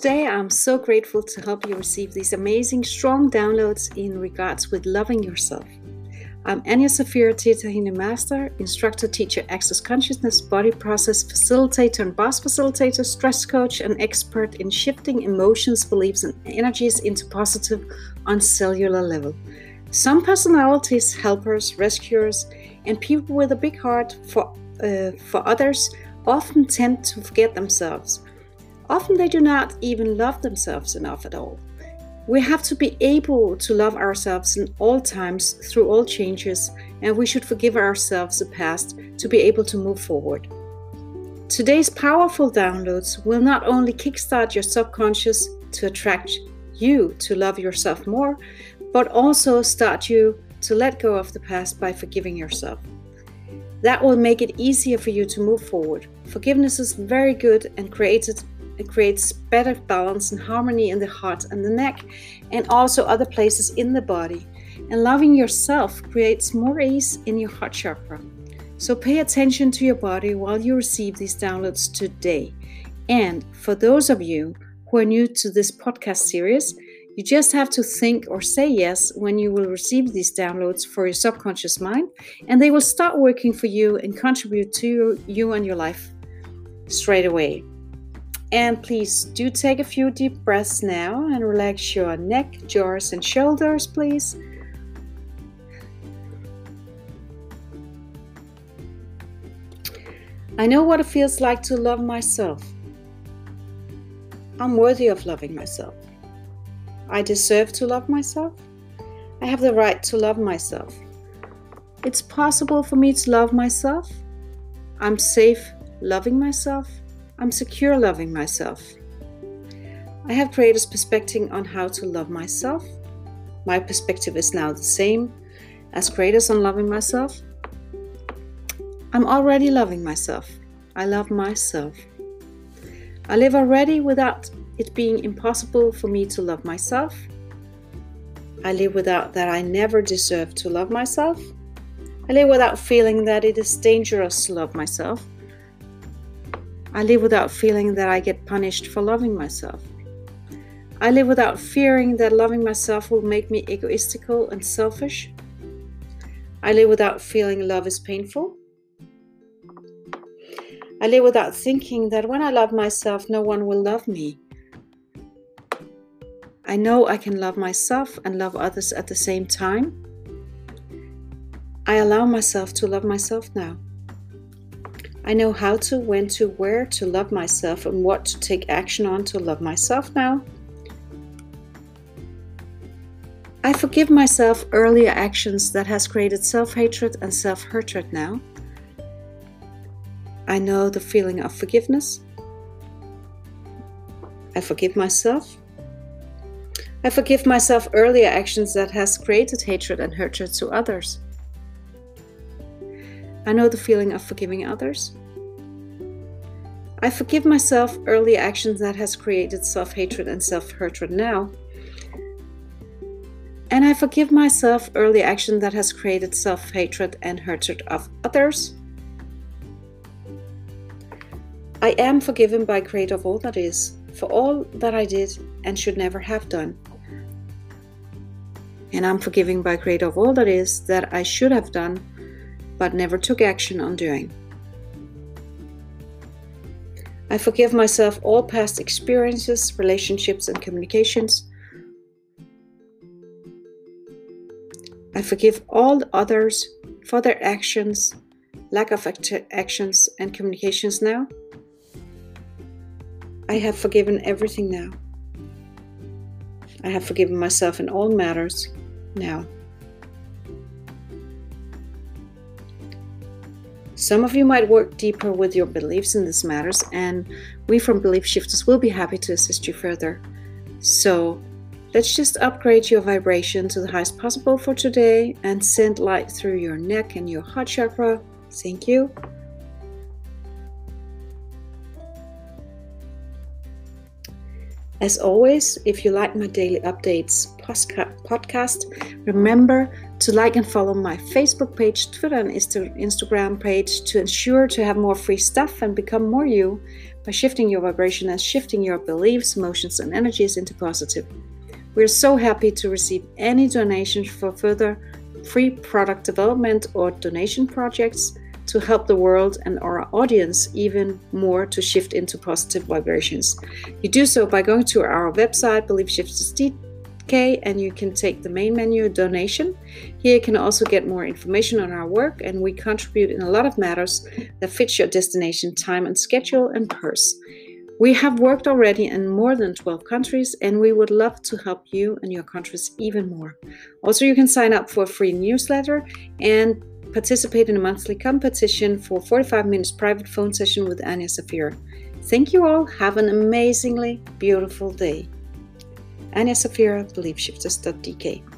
Today, I'm so grateful to help you receive these amazing, strong downloads in regards with loving yourself. I'm Anja Safira Theta Healing Master, instructor, teacher, access consciousness, body process facilitator, and Bars facilitator, stress coach, and expert in shifting emotions, beliefs, and energies into positive on cellular level. Some personalities, helpers, rescuers, and people with a big heart for uh, for others often tend to forget themselves Often they do not even love themselves enough at all. We have to be able to love ourselves in all times through all changes, and we should forgive ourselves the past to be able to move forward. Today's powerful downloads will not only kickstart your subconscious to attract you to love yourself more, but also start you to let go of the past by forgiving yourself. That will make it easier for you to move forward. Forgiveness is very good and created it creates better balance and harmony in the heart and the neck, and also other places in the body. And loving yourself creates more ease in your heart chakra. So pay attention to your body while you receive these downloads today. And for those of you who are new to this podcast series, you just have to think or say yes when you will receive these downloads for your subconscious mind, and they will start working for you and contribute to you and your life straight away. And please do take a few deep breaths now and relax your neck, jaws, and shoulders, please. I know what it feels like to love myself. I'm worthy of loving myself. I deserve to love myself. I have the right to love myself. It's possible for me to love myself. I'm safe loving myself. I'm secure loving myself. I have creators perspective on how to love myself. My perspective is now the same as creators on loving myself. I'm already loving myself. I love myself. I live already without it being impossible for me to love myself. I live without that I never deserve to love myself. I live without feeling that it is dangerous to love myself. I live without feeling that I get punished for loving myself. I live without fearing that loving myself will make me egoistical and selfish. I live without feeling love is painful. I live without thinking that when I love myself, no one will love me. I know I can love myself and love others at the same time. I allow myself to love myself now. I know how to, when to, where to love myself, and what to take action on to love myself now. I forgive myself earlier actions that has created self-hatred and self-hatred now. I know the feeling of forgiveness. I forgive myself. I forgive myself earlier actions that has created hatred and hatred to others. I know the feeling of forgiving others. I forgive myself early actions that has created self-hatred and self-hatred now. And I forgive myself early action that has created self-hatred and hatred of others. I am forgiven by Creator of all that is, for all that I did and should never have done. And I'm forgiven by Creator of all that is that I should have done but never took action on doing. I forgive myself all past experiences, relationships, and communications. I forgive all others for their actions, lack of act- actions, and communications now. I have forgiven everything now. I have forgiven myself in all matters now. Some of you might work deeper with your beliefs in these matters, and we from Belief Shifters will be happy to assist you further. So, let's just upgrade your vibration to the highest possible for today and send light through your neck and your heart chakra. Thank you. As always, if you like my daily updates podcast, remember to like and follow my Facebook page, Twitter, and Instagram page to ensure to have more free stuff and become more you by shifting your vibration and shifting your beliefs, emotions, and energies into positive. We're so happy to receive any donations for further free product development or donation projects to help the world and our audience even more to shift into positive vibrations. You do so by going to our website, DK, and you can take the main menu donation. Here you can also get more information on our work, and we contribute in a lot of matters that fits your destination, time, and schedule and purse. We have worked already in more than 12 countries and we would love to help you and your countries even more. Also, you can sign up for a free newsletter and participate in a monthly competition for 45 minutes private phone session with Anja Safira. Thank you all. Have an amazingly beautiful day. Anja Safira, beliefshifters.dk.